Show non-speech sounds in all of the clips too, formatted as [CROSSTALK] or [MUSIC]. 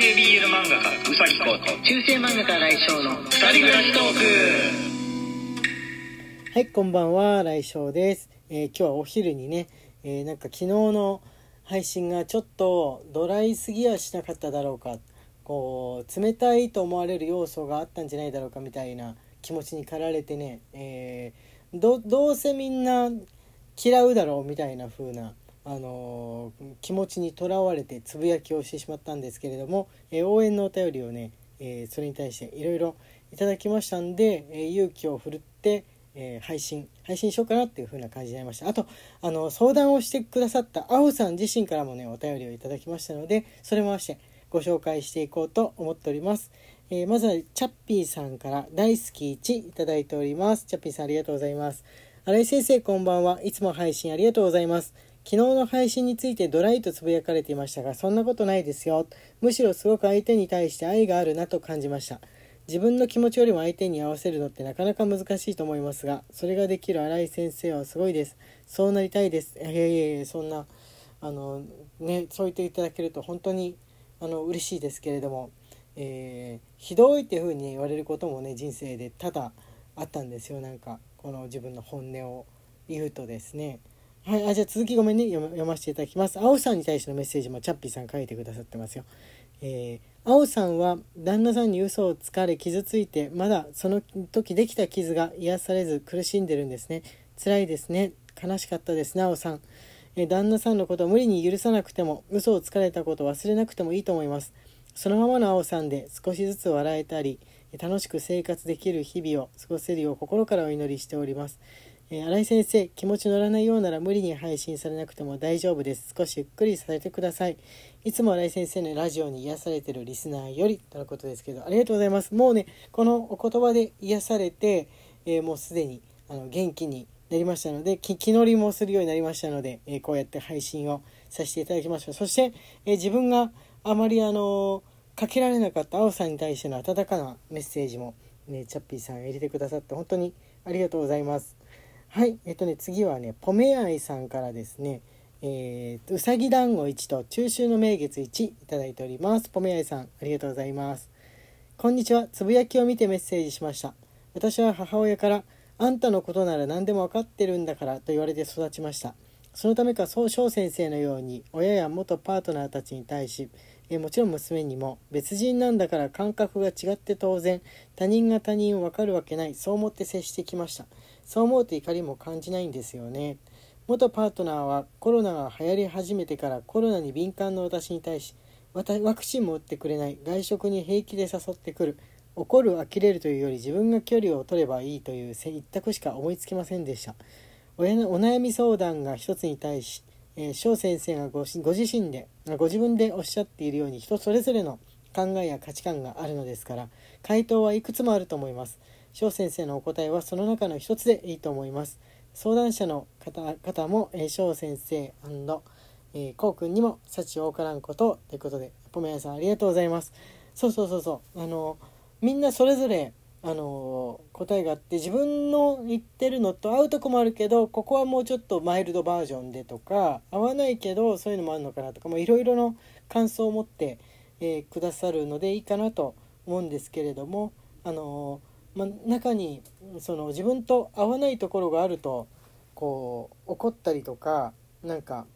系 BL 漫画家うさぎこと中世漫画家来翔の二人暮らしトークはい、こんばんは、来翔です。えー今日はお昼にね、えーなんか昨日の配信がちょっとドライすぎはしなかっただろうか、こう、冷たいと思われる要素があったんじゃないだろうかみたいな気持ちに駆られてね、えーどどうせみんな嫌うだろうみたいな風な、あの気持ちにとらわれてつぶやきをしてしまったんですけれども、え応援のお便りをね、えそれに対していろいろいただきましたんで、え勇気を振るって、えー配信配信しようかなっていう風な感じになりました。あとあの相談をしてくださったあおさん自身からもねお便りをいただきましたのでそれも合わせてご紹介していこうと思っております、えーまずはチャッピーさんから大好き1いただいております。チャッピーさんありがとうございます。新井先生こんばんは。いつも配信ありがとうございます。昨日の配信についてドライとつぶやかれていましたがそんなことないですよ。むしろすごく相手に対して愛があるなと感じました。自分の気持ちよりも相手に合わせるのってなかなか難しいと思いますがそれができる新井先生はすごいです。そうなりたいです。いやいやいやそんなあのねそう言っていただけると本当にあの嬉しいですけれども、えーひどいっていう風に言われることもね人生で多々あったんですよ。なんかこの自分の本音を言うとですね。はい、あじゃあ続きごめんね読ませていただきます。青さんに対してのメッセージもチャッピーさん書いてくださってますよ。えー、青さんは旦那さんに嘘をつかれ傷ついてまだその時できた傷が癒されず苦しんでるんですね。辛いですね。悲しかったですね、青さん。えー旦那さんのことを無理に許さなくても嘘をつかれたことを忘れなくてもいいと思います。そのままの青さんで少しずつ笑えたり楽しく生活できる日々を過ごせるよう心からお祈りしております。えー新井先生気持ち乗らないようなら無理に配信されなくても大丈夫です。少しゆっくりさせてください。いつも新井先生のラジオに癒されてるリスナーよりとのことですけどありがとうございます。もうねこのお言葉で癒されて、えーもうすでにあの元気になりましたので気乗りもするようになりましたので、えーこうやって配信をさせていただきましたそして、え自分があまりあのかけられなかった青さんに対しての温かなメッセージも、ね、チャッピーさんが入れてくださって本当にありがとうございます。はい、えっとね、次はね、ポメアイさんからですね、えー、うさぎ団子1と中秋の名月1いただいております。ポメアイさん、ありがとうございます。こんにちは、つぶやきを見てメッセージしました。私は母親から、あんたのことなら何でも分かってるんだからと言われて育ちました。そのためか、総翔先生のように、親や元パートナーたちに対し、えーもちろん娘にも別人なんだから感覚が違って当然他人が他人を分かるわけないそう思って接してきましたそう思うと怒りも感じないんですよね。元パートナーはコロナが流行り始めてからコロナに敏感な私に対しワクチンも打ってくれない。外食に平気で誘ってくる。怒る呆れるというより自分が距離を取ればいいという一択しか思いつきませんでした。親のお悩み相談が一つに対しえー翔先生がごご自身でご自分でおっしゃっているように人それぞれの考えや価値観があるのですから回答はいくつもあると思います。翔先生のお答えはその中の一つでいいと思います。相談者の方方も、えー翔先生えー、こうくんにも幸多からんことということでポメヤさんありがとうございます。そうそうそうそう。あのみんなそれぞれあの答えがあって自分の言ってるのと合うとこもあるけどここはもうちょっとマイルドバージョンでとか合わないけどそういうのもあるのかなとかいろいろの感想を持って、えーくださるのでいいかなと思うんですけれどもあの、ま、中にその自分と合わないところがあるとこう怒ったりとかなんか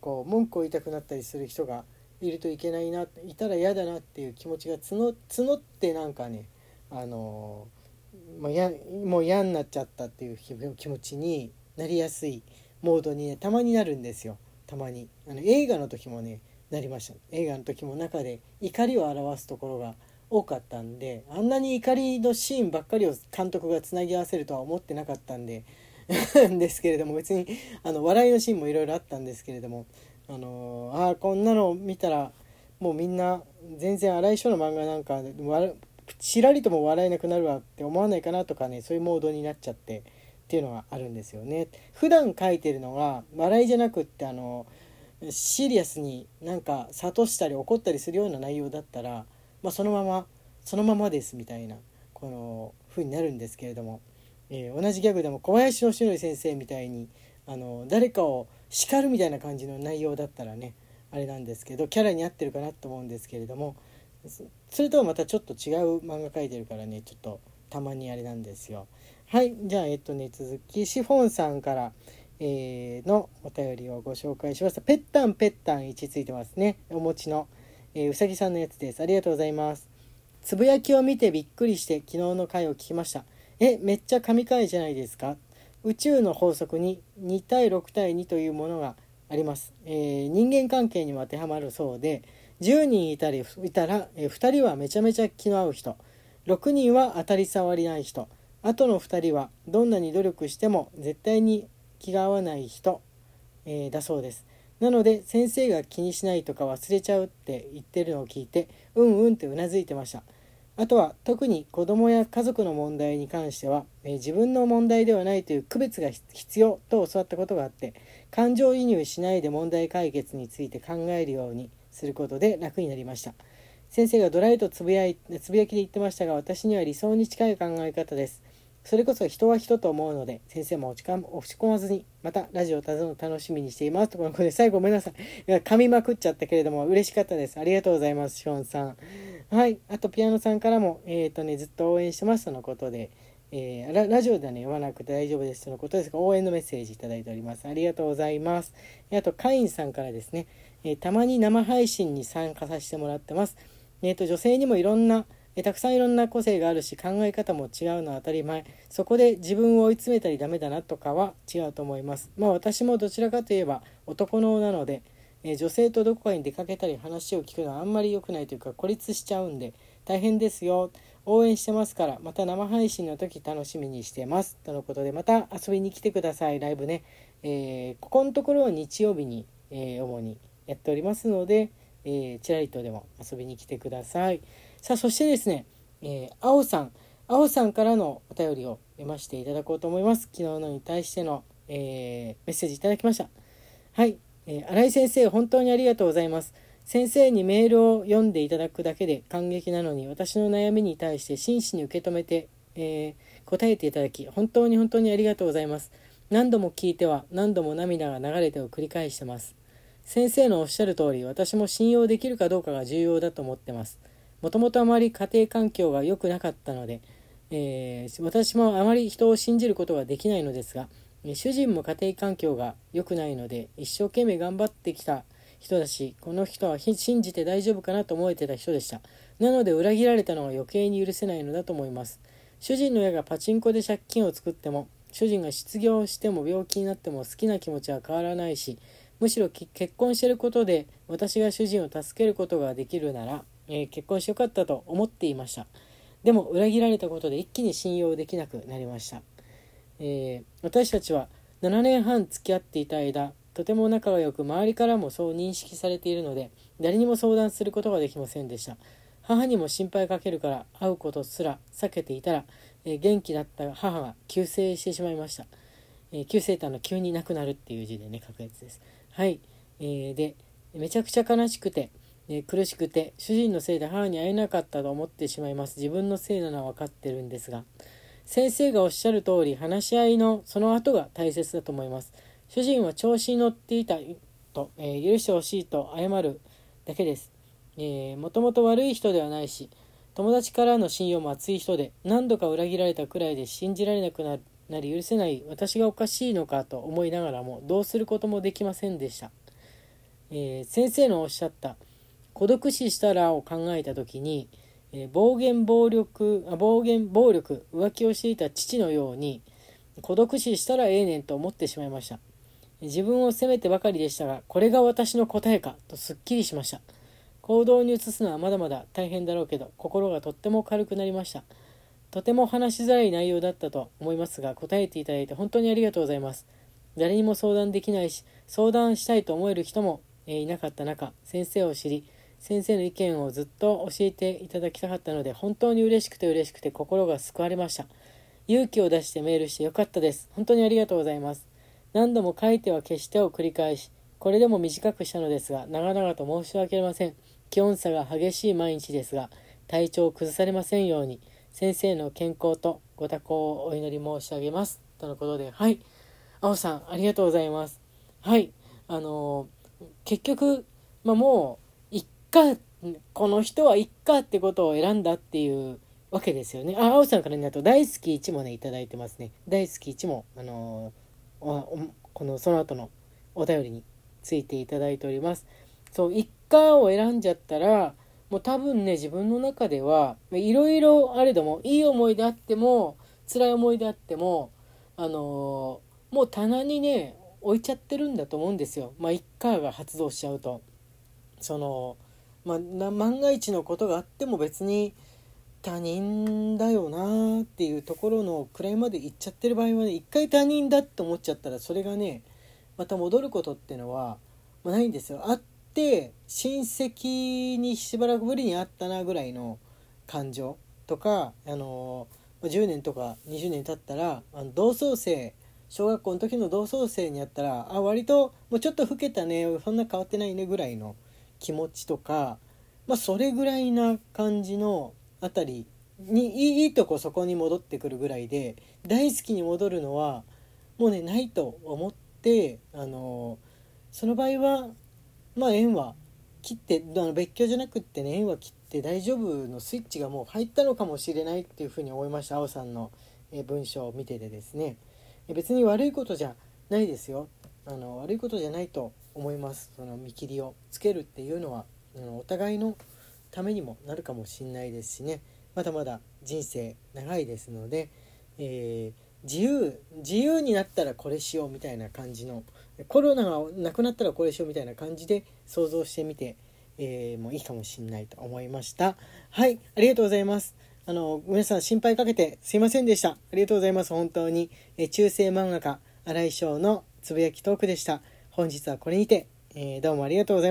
こう文句を言いたくなったりする人がいるといけないないたら嫌だなっていう気持ちが募ってなんかねあのもうやもう嫌になっちゃったっていう気持ちになりやすいモードにねたまになるんですよ。たまに。あの映画の時もねなりました。映画の時も中で怒りを表すところが多かったんであんなに怒りのシーンばっかりを監督がつなぎ合わせるとは思ってなかったんで [LAUGHS] ですけれども別にあの笑いのシーンもいろいろあったんですけれどもあのあこんなの見たらもうみんな全然荒井翔の漫画なんかちらりとも笑えなくなるわって思わないかなとかねそういうモードになっちゃってっていうのがあるんですよね。普段書いてるのが笑いじゃなくってあのシリアスになんか諭したり怒ったりするような内容だったら、まあ、そのままそのままですみたいなこの風になるんですけれども、えー同じギャグでも小林義則先生みたいにあの誰かを叱るみたいな感じの内容だったらねあれなんですけどキャラに合ってるかなと思うんですけれどもそれとはまたちょっと違う漫画描いてるからねちょっとたまにあれなんですよ。はいじゃあえっとね続きシフォンさんから、えーのお便りをご紹介しました。ペッタンペッタン1ついてますね。お持ちの、えーうさぎさんのやつです。ありがとうございます。つぶやきを見てびっくりして昨日の回を聞きました。えめっちゃ神回じゃないですか？宇宙の法則に2対6対2というものがあります、えー人間関係にも当てはまるそうで10人いたりいたら、え2人はめちゃめちゃ気の合う人。6人は当たり障りない人。あとの2人はどんなに努力しても絶対に気が合わない人、えーだそうです。なので先生が気にしないとか忘れちゃうって言ってるのを聞いてうんうんってうなずいてました。あとは特に子供や家族の問題に関しては、えー自分の問題ではないという区別が必必要と教わったことがあって感情移入しないで問題解決について考えるようにすることで楽になりました。先生がドライとつぶやいつぶやきで言ってましたが私には理想に近い考え方です。それこそ人は人と思うので先生も落ちか落ち込まずにまたラジオをたずの楽しみにしています。ところで最後ごめんなさい。い [LAUGHS] や噛みまくっちゃったけれども嬉しかったです。ありがとうございますショーンさん。はい。あとピアノさんからもえっ、とねずっと応援してます。とのことでえーララジオではね読まなくて大丈夫です。とのことですが応援のメッセージいただいております。ありがとうございます。あとカインさんからですね、えーたまに生配信に参加させてもらってます。えー、と女性にもいろんなえたくさんいろんな個性があるし考え方も違うのは当たり前。そこで自分を追い詰めたりダメだなとかは違うと思います。まあ私もどちらかといえば男のなので、え女性とどこかに出かけたり話を聞くのはあんまり良くないというか孤立しちゃうんで大変ですよ。応援してますからまた生配信の時楽しみにしてます。とのことでまた遊びに来てください。ライブね、えーここのところは日曜日に、えー主にやっておりますので、えー、チラリとでも遊びに来てください。さあそしてですね、えー、青さん青さんからのお便りを読ませていただこうと思います。昨日のに対しての、えーメッセージいただきました。はい、えー新井先生本当にありがとうございます。先生にメールを読んでいただくだけで感激なのに私の悩みに対して真摯に受け止めて、え答えていただき本当に本当にありがとうございます。何度も聞いては何度も涙が流れてを繰り返してます。先生のおっしゃる通り私も信用できるかどうかが重要だと思ってます。もともとあまり家庭環境が良くなかったので、えー私もあまり人を信じることができないのですが主人も家庭環境が良くないので一生懸命頑張ってきた人だしこの人は信じて大丈夫かなと思えてた人でした。なので裏切られたのは余計に許せないのだと思います。主人の親がパチンコで借金を作っても主人が失業しても病気になっても好きな気持ちは変わらないしむしろ結婚してることで私が主人を助けることができるなら、えー結婚してよかったと思っていました。でも裏切られたことで一気に信用できなくなりました、えー私たちは7年半付き合っていた間とても仲が良く周りからもそう認識されているので誰にも相談することができませんでした。母にも心配かけるから会うことすら避けていたら、えー元気だった母が急逝してしまいました、えー急逝ってあの急に亡くなるっていう字でね書くやつです。はい、えーでめちゃくちゃ悲しくて、え苦しくて主人のせいで母に会えなかったと思ってしまいます。自分のせいなのは分かってるんですが先生がおっしゃる通り話し合いのその後が大切だと思います。主人は調子に乗っていたと、えー許してほしいと謝るだけです。えーもともと悪い人ではないし友達からの信用も厚い人で何度か裏切られたくらいで信じられなくななり許せない私がおかしいのかと思いながらもどうすることもできませんでした、えー先生のおっしゃった孤独死したらを考えた時に、えー暴言暴力あ暴言暴力浮気をしていた父のように孤独死したらええねんと思ってしまいました。自分を責めてばかりでしたがこれが私の答えかとすっきりしました。行動に移すのはまだまだ大変だろうけど心がとっても軽くなりました。とても話しづらい内容だったと思いますが答えていただいて本当にありがとうございます。誰にも相談できないし相談したいと思える人も、いなかった中先生を知り先生の意見をずっと教えていただきたかったので本当に嬉しくて嬉しくて心が救われました。勇気を出してメールしてよかったです。本当にありがとうございます。何度も書いては消してを繰り返しこれでも短くしたのですが長々と申し訳ありません。気温差が激しい毎日ですが体調を崩されませんように先生の健康とご多幸をお祈り申し上げます。とのことではい。青さんありがとうございます。はい。あのー結局、まあ、もうかこの人はいっかってことを選んだっていうわけですよね。あ、青さんからになると大好き1もね、いただいてますね。大好き1も、あのー、この、その後のお便りについていただいております。そう、一家を選んじゃったら、もう多分ね、自分の中では、いろいろあれども、いい思いであっても、辛い思いであっても、あのー、もう棚にね、置いちゃってるんだと思うんですよ。まあ、一家が発動しちゃうと。その、まあ、万が一のことがあっても別に他人だよなっていうところの位まで行っちゃってる場合はね一回他人だって思っちゃったらそれがねまた戻ることっていうのは、まあ、ないんですよ。あって親戚にしばらくぶりに会ったなぐらいの感情とかあの10年とか20年経ったらあの同窓生小学校の時の同窓生にやったらあ割ともうちょっと老けたねそんな変わってないねぐらいの気持ちとか、まあ、それぐらいな感じのあたりにいいとこそこに戻ってくるぐらいで大好きに戻るのはもうねないと思ってあのその場合はまあ縁は切ってあの別居じゃなくってね縁は切って大丈夫のスイッチがもう入ったのかもしれないっていうふうに思いました青さんの文章を見ててですね。別に悪いことじゃないですよ。あの悪いことじゃないと思います。その見切りをつけるっていうのはあのお互いのためにもなるかもしんないですしね。まだまだ人生長いですので、えー、自由自由になったらこれしようみたいな感じのコロナがなくなったらこれしようみたいな感じで想像してみて、えー、もういいかもしんないと思いました。はいありがとうございます。あの皆さん心配かけてすいませんでした。ありがとうございます。本当に、えー、中世漫画家新井翔のつぶやきトークでした。本日はこれにて、えー、どうもありがとうございました。